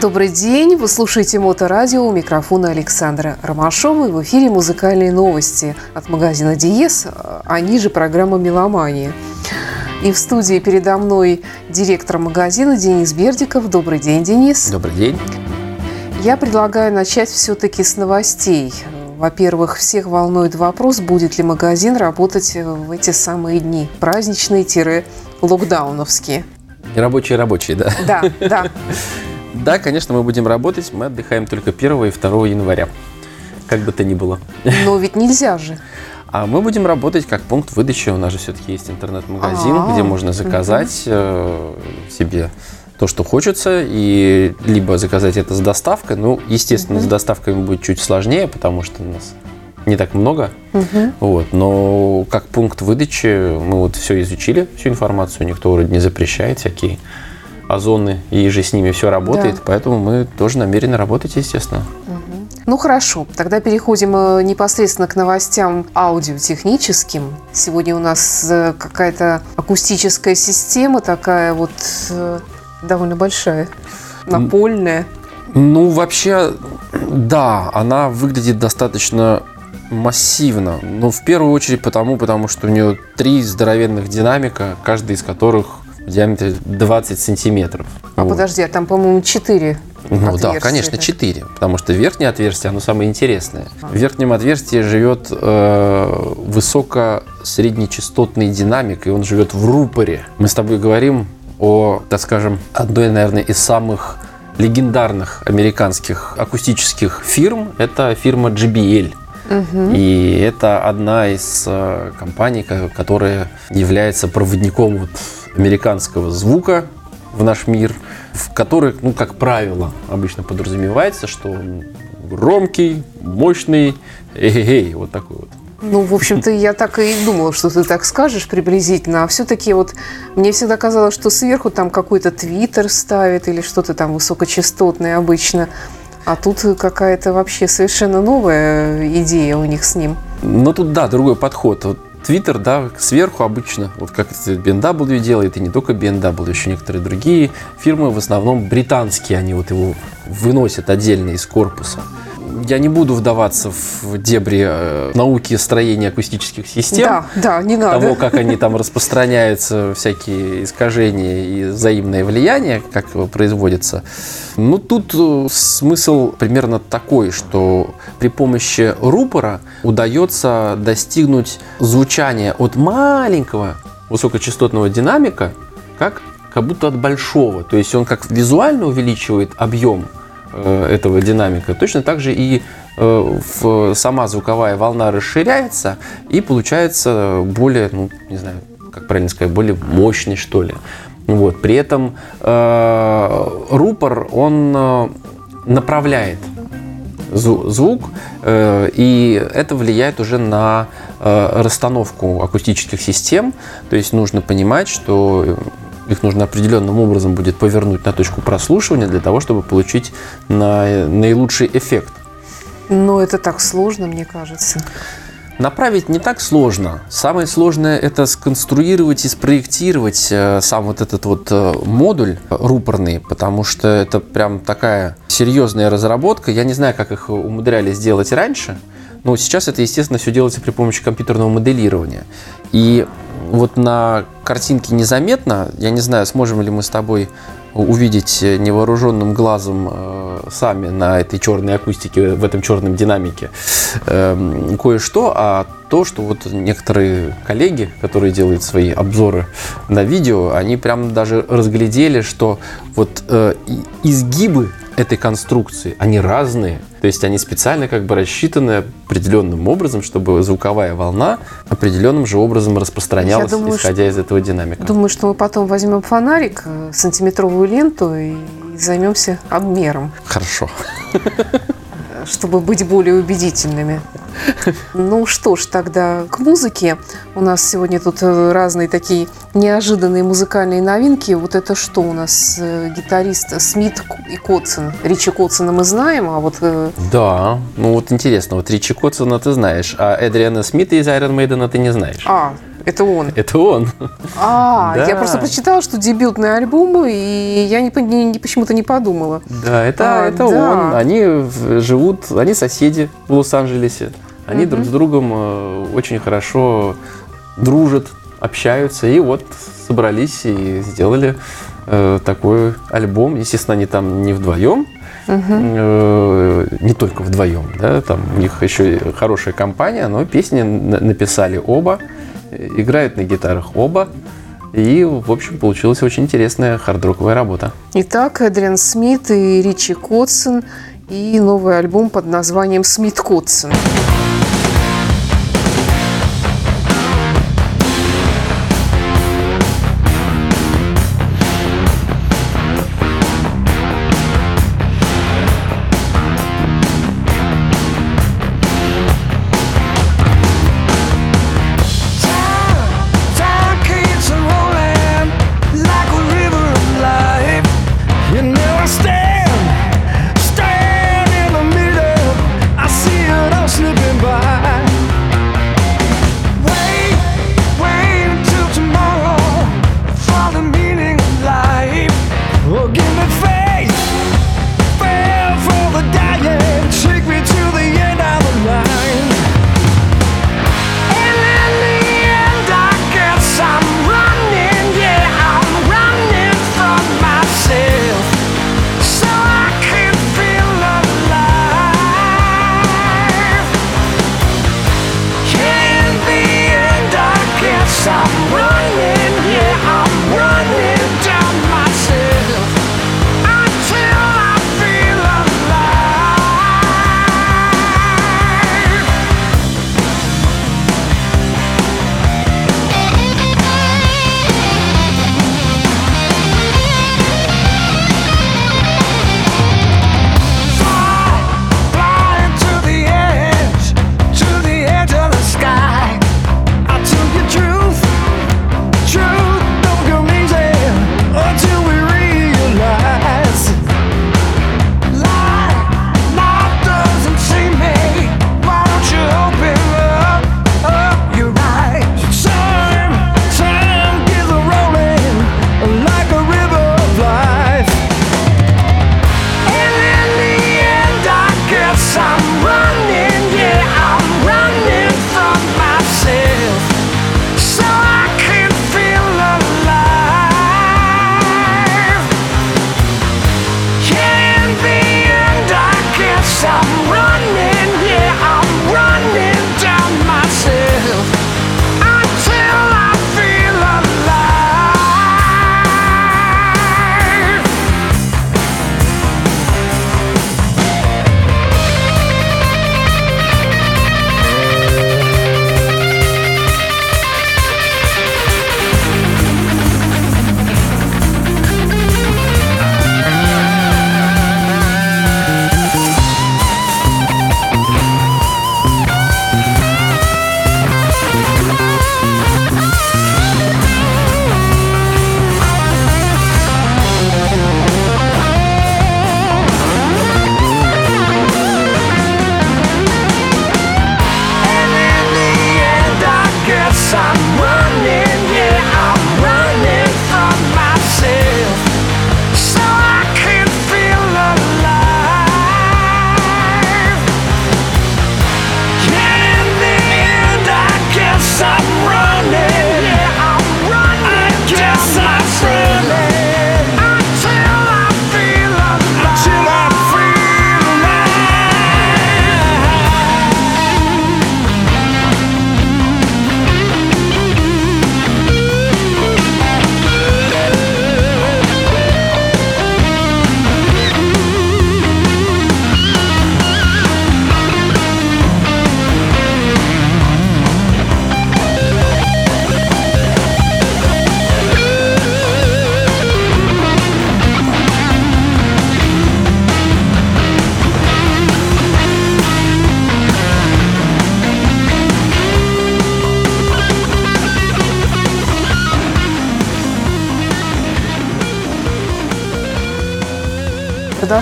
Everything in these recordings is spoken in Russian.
Добрый день, вы слушаете Моторадио, у микрофона Александра Ромашова и в эфире музыкальные новости от магазина Диес, а ниже программа «Меломания». И в студии передо мной директор магазина Денис Бердиков. Добрый день, Денис. Добрый день. Я предлагаю начать все-таки с новостей. Во-первых, всех волнует вопрос, будет ли магазин работать в эти самые дни, праздничные-локдауновские. Рабочие рабочие, да? Да, да. Да, конечно, мы будем работать. Мы отдыхаем только 1 и 2 января. Как бы то ни было. Но ведь нельзя же. А мы будем работать как пункт выдачи. У нас же все-таки есть интернет-магазин, А-а-а. где можно заказать угу. себе то, что хочется, и либо заказать это с доставкой. Ну, естественно, с доставкой будет чуть сложнее, потому что у нас не так много. Угу. Вот, но как пункт выдачи мы вот все изучили, всю информацию, никто вроде не запрещает всякие озоны, и же с ними все работает, да. поэтому мы тоже намерены работать, естественно. Ну хорошо, тогда переходим э, непосредственно к новостям аудиотехническим. Сегодня у нас э, какая-то акустическая система такая вот э, довольно большая, напольная. Ну, вообще, да, она выглядит достаточно массивно. Но в первую очередь потому, потому что у нее три здоровенных динамика, каждый из которых в диаметре 20 сантиметров. А вот. подожди, а там, по-моему, 4 ну да, конечно, 4, потому что верхнее отверстие, оно самое интересное. В верхнем отверстии живет э, высоко-среднечастотный динамик, и он живет в рупоре. Мы с тобой говорим о, так скажем, одной, наверное, из самых легендарных американских акустических фирм. Это фирма JBL. Угу. И это одна из э, компаний, которая является проводником вот американского звука в наш мир, в которых, ну, как правило, обычно подразумевается, что он громкий, мощный, эй-эй, вот такой вот. Ну, в общем-то, я так и думала, что ты так скажешь приблизительно. А все-таки вот мне всегда казалось, что сверху там какой-то твиттер ставит или что-то там высокочастотное обычно. А тут какая-то вообще совершенно новая идея у них с ним. Ну, тут, да, другой подход. Вот Твиттер, да, сверху обычно, вот как BMW делает, и не только BMW, еще некоторые другие фирмы, в основном британские, они вот его выносят отдельно из корпуса. Я не буду вдаваться в дебри э, науки строения акустических систем. Да, да, не надо. Того, как они там распространяются, всякие искажения и взаимное влияние, как производится. Ну, тут э, смысл примерно такой, что при помощи рупора удается достигнуть звучания от маленького высокочастотного динамика, как, как будто от большого. То есть он как визуально увеличивает объем этого динамика, точно так же и э, сама звуковая волна расширяется и получается более, ну, не знаю, как правильно сказать, более мощный, что ли. Вот. При этом э, рупор, он э, направляет звук, э, и это влияет уже на э, расстановку акустических систем. То есть нужно понимать, что их нужно определенным образом будет повернуть на точку прослушивания для того, чтобы получить на, наилучший эффект. Но это так сложно, мне кажется. Направить не так сложно. Самое сложное это сконструировать и спроектировать э, сам вот этот вот э, модуль рупорный, потому что это прям такая серьезная разработка. Я не знаю, как их умудрялись сделать раньше, но сейчас это, естественно, все делается при помощи компьютерного моделирования. И вот на картинке незаметно, я не знаю, сможем ли мы с тобой увидеть невооруженным глазом э, сами на этой черной акустике, в этом черном динамике э, кое-что, а то, что вот некоторые коллеги, которые делают свои обзоры на видео, они прям даже разглядели, что вот э, изгибы этой конструкции, они разные. То есть они специально как бы рассчитаны определенным образом, чтобы звуковая волна определенным же образом распространялась, думаю, исходя что, из этого динамика. Думаю, что мы потом возьмем фонарик, э, сантиметровую ленту и займемся обмером. Хорошо. Чтобы быть более убедительными. Ну что ж, тогда к музыке. У нас сегодня тут э, разные такие неожиданные музыкальные новинки. Вот это что у нас? Э, гитарист Смит и Котсон. Ричи Котсона мы знаем, а вот... Э, да, ну вот интересно, вот Ричи Котсона ты знаешь, а Эдриана Смита из Iron Maiden ты не знаешь. А, это он? Это он. А, да. я просто прочитала, что дебютные альбомы, и я не, не, не почему-то не подумала. Да, это, а, это да. он. Они живут, они соседи в Лос-Анджелесе. Они угу. друг с другом э, очень хорошо дружат, общаются, и вот собрались и сделали э, такой альбом. Естественно, они там не вдвоем, угу. э, не только вдвоем, да, там у них еще хорошая компания, но песни написали оба играют на гитарах оба. И, в общем, получилась очень интересная хардроковая работа. Итак, Эдриан Смит и Ричи Котсон и новый альбом под названием «Смит Котсон».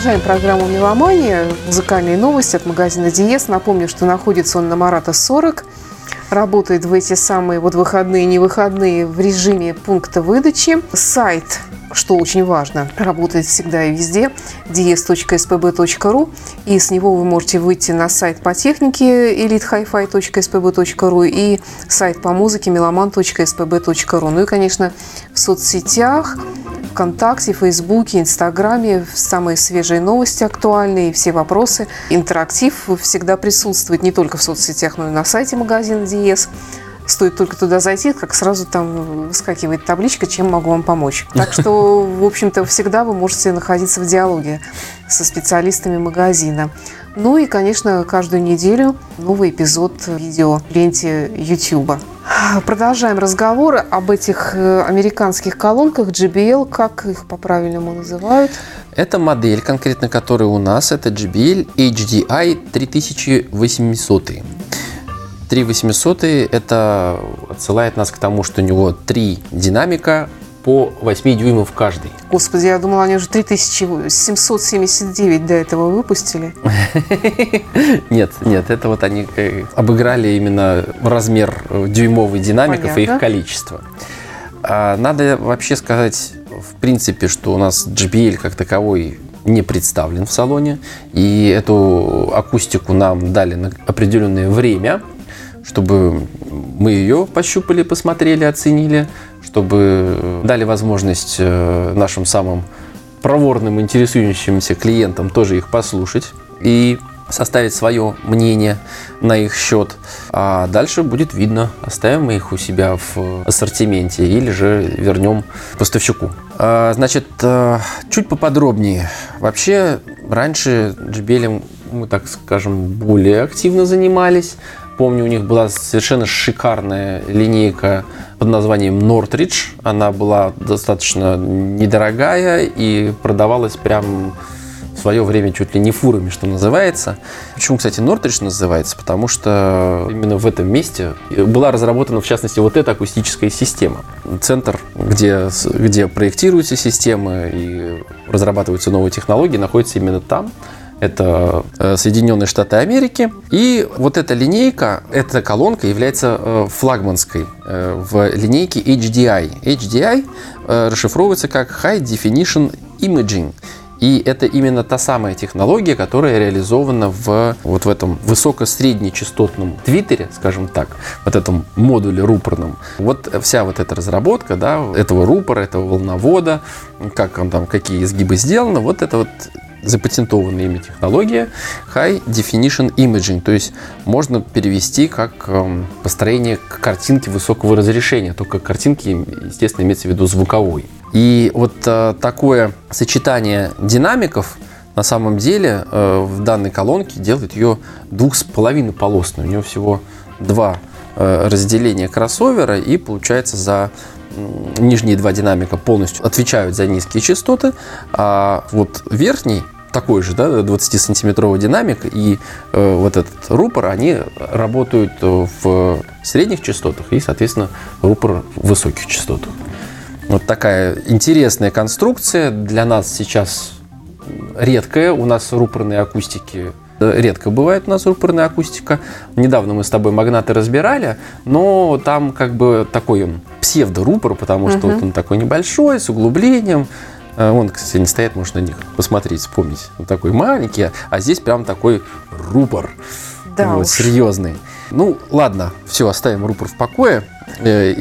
Продолжаем программу «Меломания». Музыкальные новости от магазина «Диез». Напомню, что находится он на Марата 40. Работает в эти самые вот выходные и невыходные в режиме пункта выдачи. Сайт что очень важно, работает всегда и везде, dies.spb.ru, и с него вы можете выйти на сайт по технике elitehifi.spb.ru и сайт по музыке meloman.spb.ru. Ну и, конечно, в соцсетях ВКонтакте, Фейсбуке, Инстаграме самые свежие новости актуальные, все вопросы. Интерактив всегда присутствует не только в соцсетях, но и на сайте магазина DS. Стоит только туда зайти, как сразу там выскакивает табличка, чем могу вам помочь. Так что, в общем-то, всегда вы можете находиться в диалоге со специалистами магазина. Ну и, конечно, каждую неделю новый эпизод видео в ленте YouTube. Продолжаем разговор об этих э, американских колонках JBL, как их по-правильному называют. Эта модель, конкретно которая у нас, это JBL HDI 3800. 3800 это отсылает нас к тому, что у него три динамика по 8 дюймов каждый. Господи, я думала, они уже 3779 до этого выпустили. Нет, нет, это вот они э, обыграли именно размер дюймовых динамиков и их количество. А Надо вообще сказать, в принципе, что у нас JBL как таковой не представлен в салоне. И эту акустику нам дали на определенное время, чтобы мы ее пощупали, посмотрели, оценили, чтобы дали возможность э, нашим самым проворным, интересующимся клиентам тоже их послушать и составить свое мнение на их счет. А дальше будет видно, оставим мы их у себя в ассортименте или же вернем поставщику. А, Значит, э, чуть поподробнее. Вообще, раньше JBL мы, так скажем, более активно занимались. Помню, у них была совершенно шикарная линейка под названием Northridge. Она была достаточно недорогая и продавалась прям в свое время чуть ли не фурами, что называется. Почему, кстати, Northridge называется? Потому что именно в этом месте была разработана, в частности, вот эта акустическая система. Центр, где, где проектируются системы и разрабатываются новые технологии, находится именно там. Это э, Соединенные Штаты Америки. И вот эта линейка, эта колонка является э, флагманской э, в линейке HDI. HDI расшифровывается как High Definition Imaging. И это именно та самая технология, которая реализована в вот в этом высоко-среднечастотном твиттере, скажем так, вот этом модуле рупорном. Вот вся вот эта разработка, да, этого рупора, этого волновода, как он там, какие изгибы сделаны, вот это вот запатентованная ими технология High Definition Imaging, то есть можно перевести как эм, построение картинки высокого разрешения, только картинки, естественно, имеется в виду звуковой. И вот э, такое сочетание динамиков на самом деле э, в данной колонке делает ее двух с половиной полосной. У нее всего два э, разделения кроссовера и получается за нижние два динамика полностью отвечают за низкие частоты, а вот верхний такой же, да, 20-сантиметровый динамик и э, вот этот рупор, они работают в средних частотах и, соответственно, рупор в высоких частотах. Вот такая интересная конструкция. Для нас сейчас редкая. У нас рупорные акустики редко бывает у нас рупорная акустика. Недавно мы с тобой магнаты разбирали, но там как бы такой он псевдорупор, потому что вот он такой небольшой, с углублением. Э, Вон, кстати, они стоят, можно на них посмотреть, вспомнить. Он такой маленький, а здесь прям такой рупор. Да Вот, уж. серьезный. Ну, ладно, все, оставим рупор в покое. Э,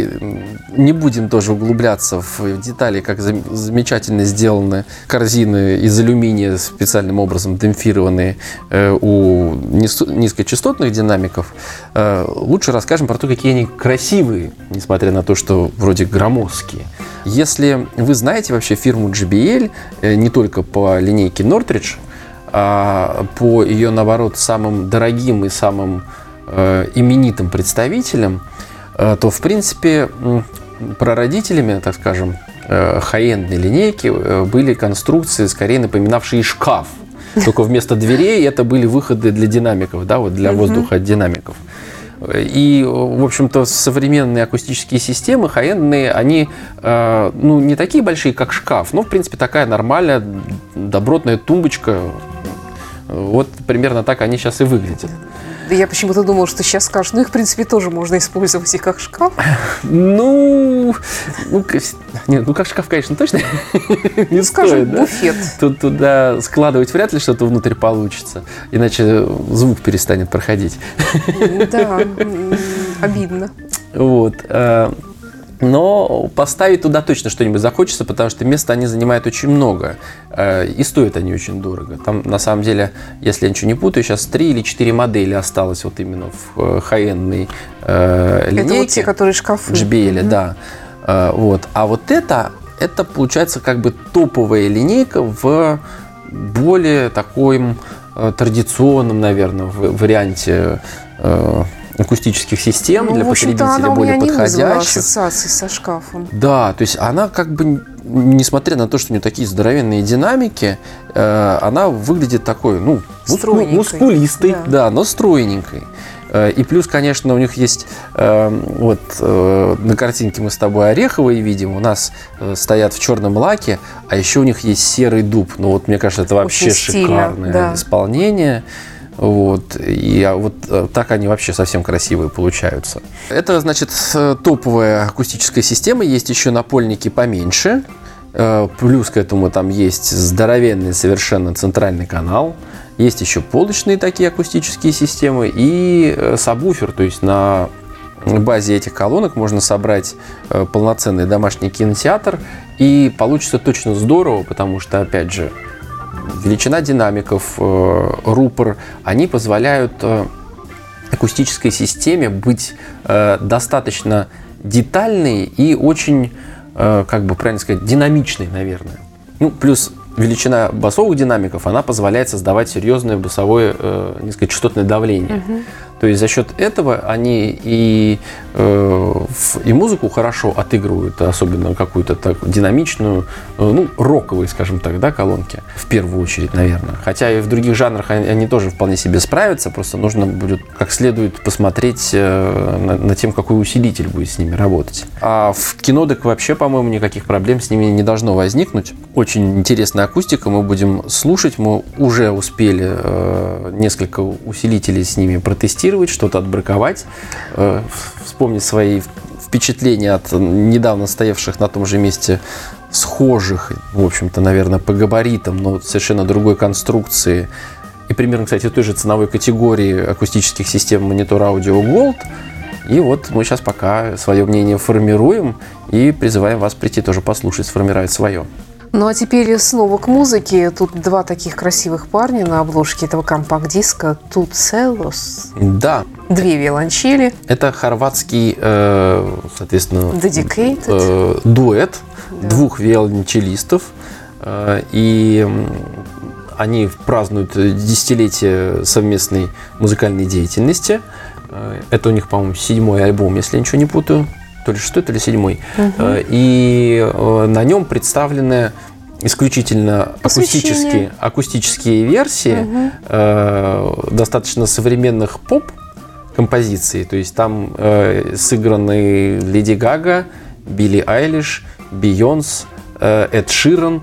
Не будем тоже углубляться в детали, как зам- замечательно сделаны корзины из алюминия, специальным образом демпфированные э, у низкочастотных динамиков. Э, Лучше расскажем про то, какие они красивые, несмотря на то, что вроде громоздкие. Если вы знаете вообще фирму JBL, не только по линейке Northridge, а по ее, наоборот, самым дорогим и самым именитым представителям, э, то, в принципе, прародителями, так скажем, э, хай-эндной линейки э, были конструкции, скорее напоминавшие шкаф. Только вместо дверей это были выходы для динамиков, да, вот для воздуха от динамиков. И, в общем-то, современные акустические системы, хай-эндные, они, э, ну, не такие большие, как шкаф, но, в принципе, такая нормальная, добротная тумбочка. Вот примерно так они сейчас и выглядят. Да я почему-то думала, что сейчас скажешь, ну их, в принципе, тоже можно использовать и как шкаф. Ну, ну, нет, ну как шкаф, конечно, точно не Скажем, стоит, да? буфет. Тут туда складывать вряд ли что-то внутрь получится, иначе звук перестанет проходить. Да, обидно. Вот. Э, Но поставить туда точно что-нибудь захочется, потому что места они занимают очень много. э, И стоят они очень дорого. Там, на самом деле, если я ничего не путаю, сейчас три или четыре модели осталось вот именно в э, хай-эндной э, линейке. Это вот те, которые шкафы. JBL, да. Э, Вот. А вот это, это получается как бы топовая линейка в более таком э, традиционном, наверное, варианте э, акустических систем Ну, для меня более подходящих. ассоциации со шкафом. Да, то есть она как бы, несмотря на то, что у нее такие здоровенные динамики, э, она выглядит такой, ну, Стройненькой. мускулистой, Да. да. но стройненькой. Э, И плюс, конечно, у них есть, э, вот э, на картинке мы с тобой ореховые видим, у нас э, стоят в черном лаке, а еще у них есть серый дуб. Ну вот, мне кажется, это вообще Очень стильно, шикарное да. исполнение. Вот. И вот э, так они вообще совсем красивые получаются. Это, значит, э, топовая акустическая система. Есть еще напольники поменьше. Э, Плюс к этому там есть здоровенный совершенно центральный канал. Есть еще полочные такие акустические системы и сабвуфер, то есть на базе этих колонок можно собрать полноценный домашний кинотеатр, и получится точно здорово, потому что, опять же, величина динамиков, э, рупор, они позволяют э, акустической системе быть э, достаточно детальной и очень, как бы правильно сказать, динамичной, наверное. Ну, плюс величина басовых динамиков, она позволяет создавать серьезное басовое э, низкочастотное давление. То есть за счет этого они и, э, и музыку хорошо отыгрывают, особенно какую-то так динамичную, э, ну, роковые, скажем так, да, колонки, в первую очередь, наверное. Хотя и в других жанрах они, они тоже вполне себе справятся, просто нужно будет как следует посмотреть э, на, на тем, какой усилитель будет с ними работать. А в кино так вообще, по-моему, никаких проблем с ними не должно возникнуть. Очень интересная акустика, мы будем слушать, мы уже успели э, несколько усилителей с ними протестировать, что-то отбраковать, э, вспомнить свои впечатления от недавно стоявших на том же месте схожих, в общем-то, наверное, по габаритам, но совершенно другой конструкции. И примерно, кстати, той же ценовой категории акустических систем монитор аудио Gold. И вот мы сейчас пока свое мнение формируем и призываем вас прийти тоже послушать, сформировать свое. Ну а теперь снова к музыке. Тут два таких красивых парня на обложке этого компакт-диска. Тут Целос. Да, Две виолончели. это хорватский, э, соответственно, э, дуэт Да. двух виолончелистов. Э, и они празднуют десятилетие совместной музыкальной деятельности. Э, Это у них, по-моему, седьмой альбом, если я ничего не путаю. То ли шестой, то ли седьмой. Э, И э, на нем представлены исключительно Посвящение. акустические, акустические версии э, достаточно современных поп композиций. То есть там э, сыграны Леди Гага, Билли Айлиш, Бейонс, э, Эд Ширан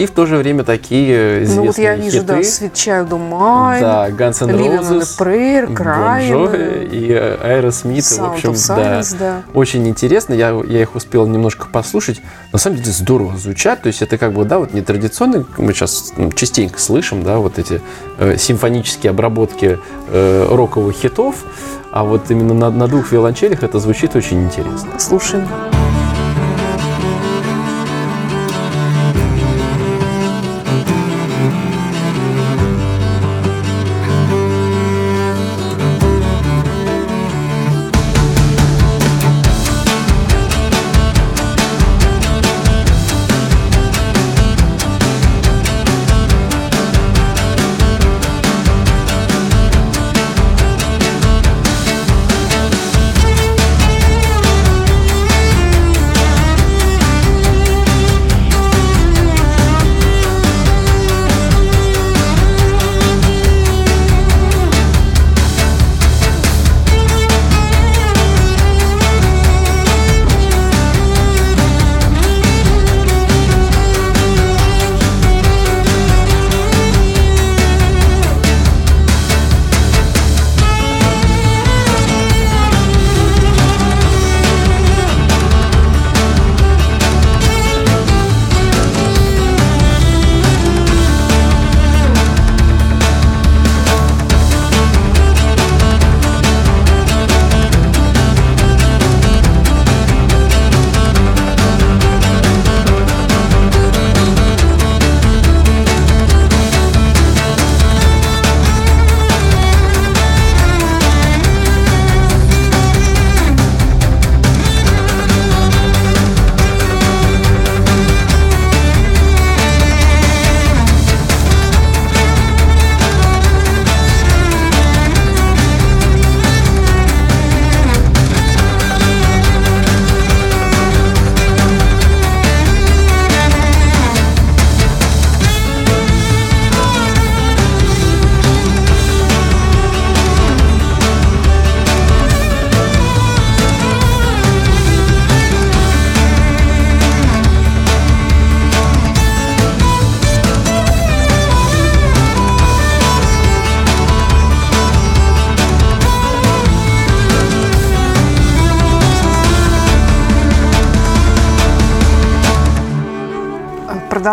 и в то же время такие известные Ну вот я вижу, да, хиты. Sweet Child of Mine, Да, Guns N' Roses, Prayer, Crying, и э, Aerosmith. В Sound общем, of да, Silence, да. очень интересно. Я, я их успел немножко послушать. На самом деле здорово звучат. То есть это как бы, да, вот нетрадиционные, мы сейчас ну, частенько слышим, да, вот эти э, симфонические обработки э, роковых хитов. А вот именно на, на двух виолончелях это звучит очень интересно. Слушаем.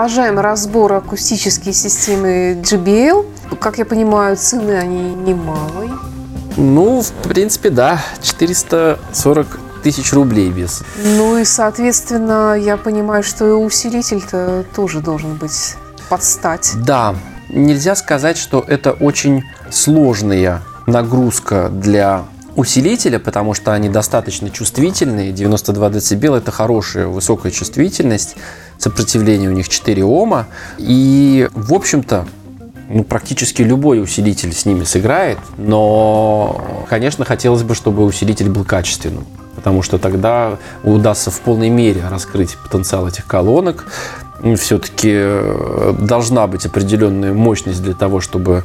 Продолжаем разбор акустической системы JBL. Как я понимаю, цены они немалые. Ну, в принципе, да, 440 тысяч рублей без. Ну и, соответственно, я понимаю, что и усилитель-то тоже должен быть под стать. Да, нельзя сказать, что это очень сложная нагрузка для усилителя, потому что они достаточно чувствительные. 92 дБ это хорошая высокая чувствительность. Сопротивление у них 4 Ома. И, в общем-то, ну, практически любой усилитель с ними сыграет, но, конечно, хотелось бы, чтобы усилитель был качественным, потому что тогда удастся в полной мере раскрыть потенциал этих колонок. Все-таки э, должна быть определенная мощность для того, чтобы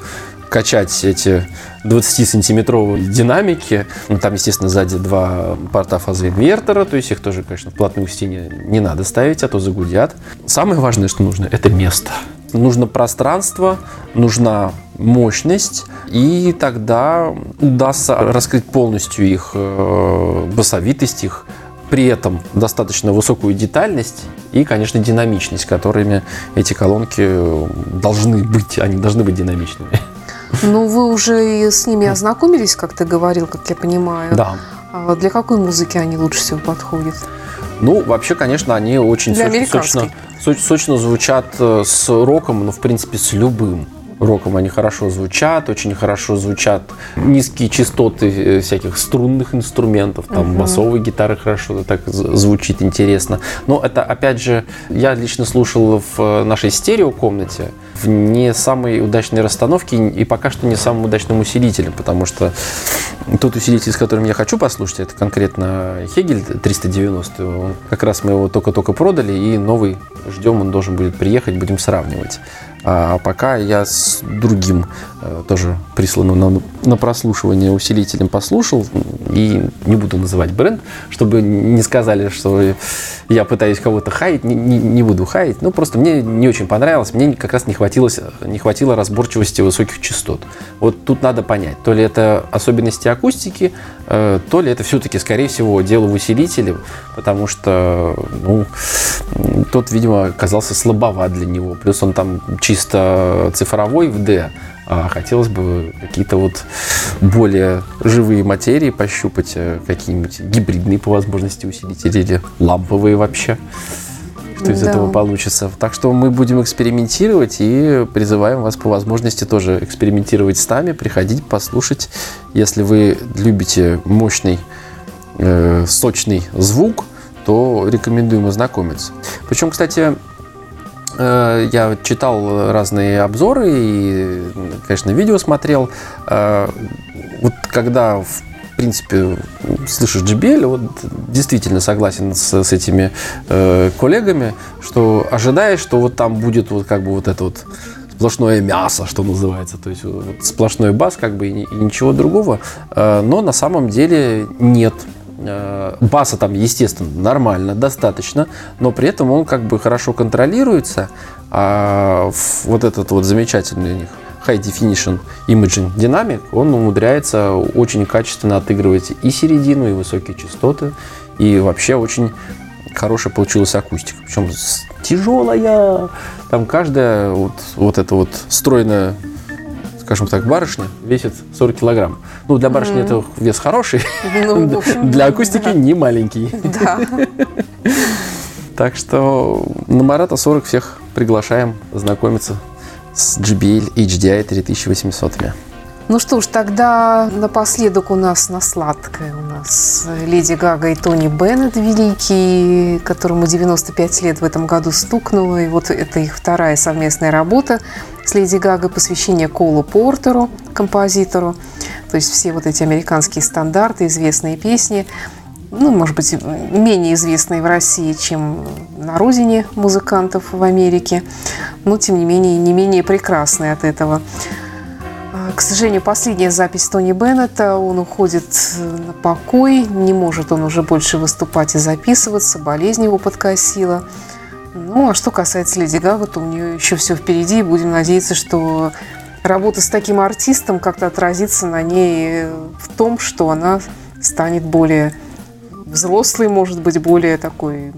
качать эти 20-сантиметровые динамики. Ну, там, естественно, сзади два порта фазоинвертора, то есть их тоже, конечно, вплотную к стене не надо ставить, а то загудят. Самое важное, что нужно, это место. Нужно пространство, нужна мощность, и тогда удастся раскрыть полностью их э, басовитость, их при этом достаточно высокую детальность и, конечно, динамичность, которыми эти колонки должны быть, они должны быть динамичными. Ну, вы уже и с ними ознакомились, как ты говорил, как я понимаю. Да. А для какой музыки они лучше всего подходят? Ну, вообще, конечно, они очень Для соч- сочно, соч- сочно звучат э, с роком, ну, в принципе, с любым. Роком они хорошо звучат, очень хорошо звучат низкие частоты э, всяких струнных инструментов, там басовой гитары хорошо так звучит интересно. Но это, опять же, я лично слушал в э, нашей стереокомнате в не самой удачной расстановке и пока что не самым удачным усилителем, потому что тот усилитель, с которым я хочу послушать, это конкретно Хегель 390. Он- Как раз мы его только-только продали, и новый ждем, он должен будет приехать, будем сравнивать. А пока я с другим, э, тоже присланным на, на прослушивание усилителем послушал, и не буду называть бренд, чтобы не сказали, что я пытаюсь кого-то хаять, не, не- не буду хаять, ну просто мне не очень понравилось, мне как раз не хватило, не хватило разборчивости высоких частот. Вот тут надо понять, то ли это особенности акустики, то ли это все-таки, скорее всего, дело в усилителе, потому что, ну, тот, видимо, оказался слабоват для него. Плюс он там чисто цифровой в D, а хотелось бы какие-то вот более живые материи пощупать, э, какие-нибудь гибридные по возможности усилители или ламповые вообще. Что из Да. этого получится. Так что мы будем экспериментировать и призываем вас по возможности тоже экспериментировать с нами, приходить, послушать. Если вы любите мощный, э, сочный звук, то рекомендуем ознакомиться. Причем, кстати, э, я читал разные обзоры и, конечно, видео смотрел. Э, Вот когда в принципе, слышишь JBL, вот действительно согласен с, с этими э, коллегами, что ожидаешь, что вот там будет вот как бы вот это вот сплошное мясо, что называется, то есть вот сплошной бас, как бы и, и ничего другого, Э, но на самом деле нет. Э, Баса там, естественно, нормально, достаточно, но при этом он как бы хорошо контролируется, а вот этот вот замечательный у них High Definition Imaging Dynamic, он умудряется очень качественно отыгрывать и середину, и высокие частоты, и вообще очень хорошая получилась акустика. Причем тяжелая. Там каждая вот, вот эта вот стройная, скажем так, барышня весит 40 килограмм. Ну, для барышни это вес хороший, Ну, общем, для акустики не маленький. Да. Так что на Марата 40 всех приглашаем знакомиться с JBL HDI 3800. Ну что ж, тогда напоследок у нас на сладкое у нас Леди Гага и Тони Беннет великий, которому 95 лет в этом году стукнуло. И вот это их вторая совместная работа с Леди Гагой, посвящение Колу Портеру, композитору. То есть все вот эти американские стандарты, известные песни, ну, может быть, менее известные в России, чем на родине музыкантов в Америке, но, тем не менее, не менее прекрасные от этого. А, К сожалению, последняя запись Тони Беннета, он уходит на покой, не может он уже больше выступать и записываться, болезнь его подкосила. Ну, а что касается Леди Гага, то у нее еще все впереди, и будем надеяться, что работа с таким артистом как-то отразится на ней в том, что она станет более взрослой, может быть, более такой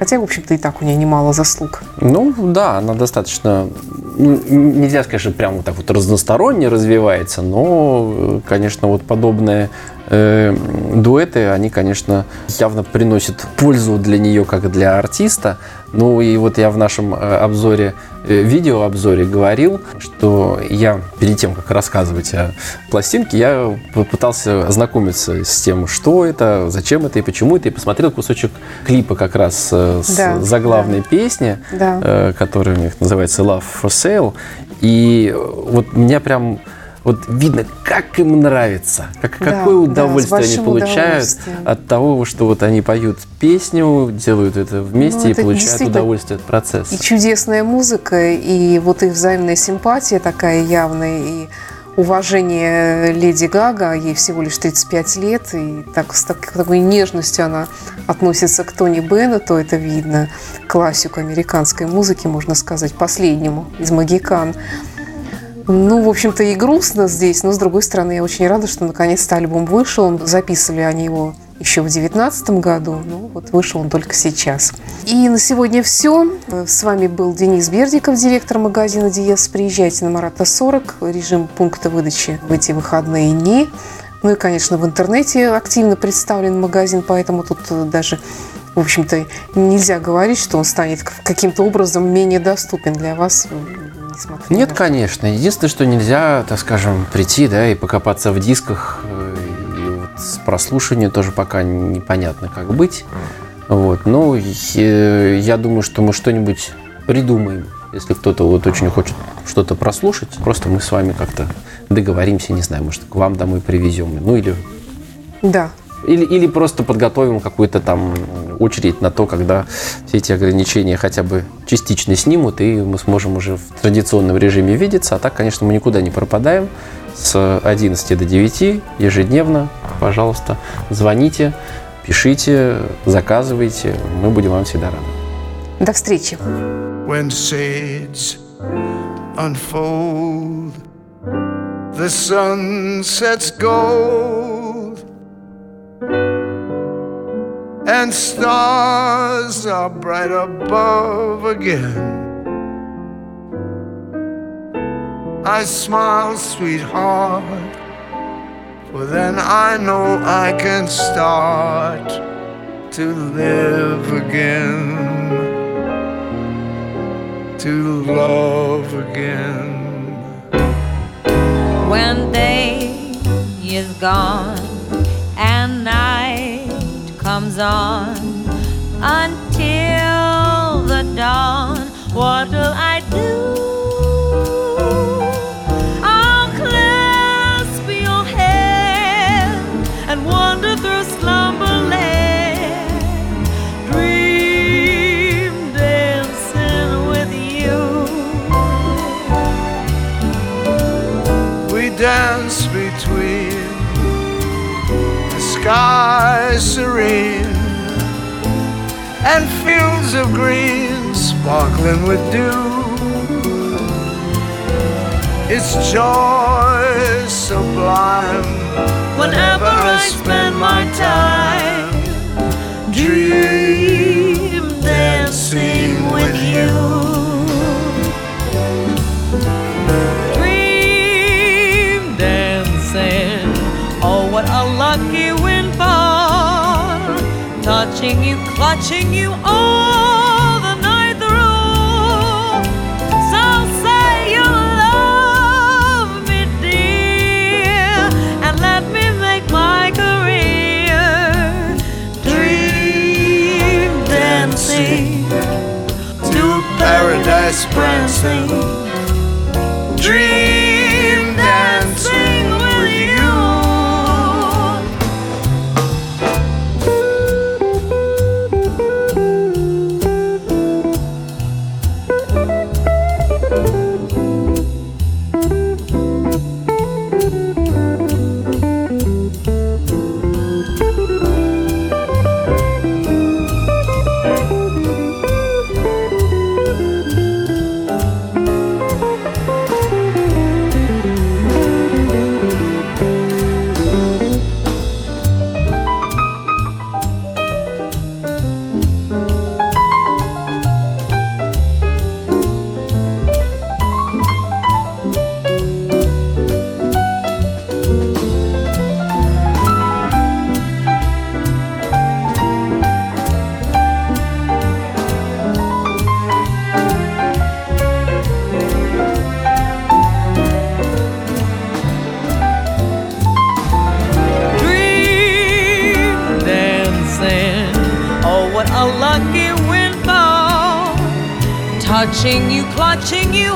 Хотя, в общем-то, и так у нее немало заслуг. Ну да, она достаточно, ну, нельзя сказать, что прям вот так вот разносторонне развивается, но, э, конечно, вот подобные э, дуэты, они, конечно, явно приносят пользу для нее, как для артиста. Ну и вот я в нашем э, обзоре, э, видеообзоре говорил, что я перед тем, как рассказывать о пластинке, я попытался ознакомиться с тем, что это, зачем это и почему это, и посмотрел кусочек клипа как раз э, с Да, заглавной песни, Да. которая у них называется Love for Sale. И вот меня прям вот видно, как им нравится, как, Да, какое да, удовольствие с они получают от того, что вот они поют песню, делают это вместе Ну, и это получают удовольствие от процесса. И чудесная музыка, и вот их взаимная симпатия такая явная, и уважение Леди Гага, ей всего лишь 35 лет, и так, с так- такой нежностью она относится к Тони Беннету, это видно, классику американской музыки, можно сказать, последнему из «Магикан». Ну, в общем-то, и грустно здесь, но, с другой стороны, я очень рада, что наконец-то альбом вышел. Записывали они его еще в 2019 году, ну, вот вышел он только сейчас. И на сегодня все. С вами был Денис Бердиков, директор магазина Диес. Приезжайте на Марата 40, режим пункта выдачи в эти выходные дни. Ну и, конечно, в интернете активно представлен магазин, поэтому тут э, даже, в общем-то, нельзя говорить, что он станет каким-то образом менее доступен для вас. Несмотря Нет, конечно. Единственное, что нельзя, так скажем, прийти, да, и покопаться в дисках. э, И вот с прослушиванием тоже пока непонятно, как быть. Вот. Ну, э, я думаю, что мы что-нибудь придумаем. Если кто-то вот очень хочет что-то прослушать, просто мы с вами как-то договоримся, не знаю, может, к вам домой привезем. Ну, или Да, или, или просто подготовим какую-то там очередь на то, когда все эти ограничения хотя бы частично снимут, и мы сможем уже в традиционном режиме видеться. А так, конечно, мы никуда не пропадаем. С 11 до 9 ежедневно, пожалуйста, звоните, пишите, заказывайте. Мы будем вам всегда рады. до встречи. when shades unfold. The sun sets gold, and stars are bright above again. I smile, sweetheart, for then I know I can start to live again to love again. when day is gone and night comes on until the dawn. What'll I do? I'll clasp your hand and wander through slumberland, dream dancing with you. We dance between the sky serene and fields of green sparkling with dew. It's joy sublime Whenever I spend my time dream dancing with you. Touching you, clutching you all the night through. So say you love me, dear, and let me make my career dream dancing to paradise prancing. Dream Touching you, clutching you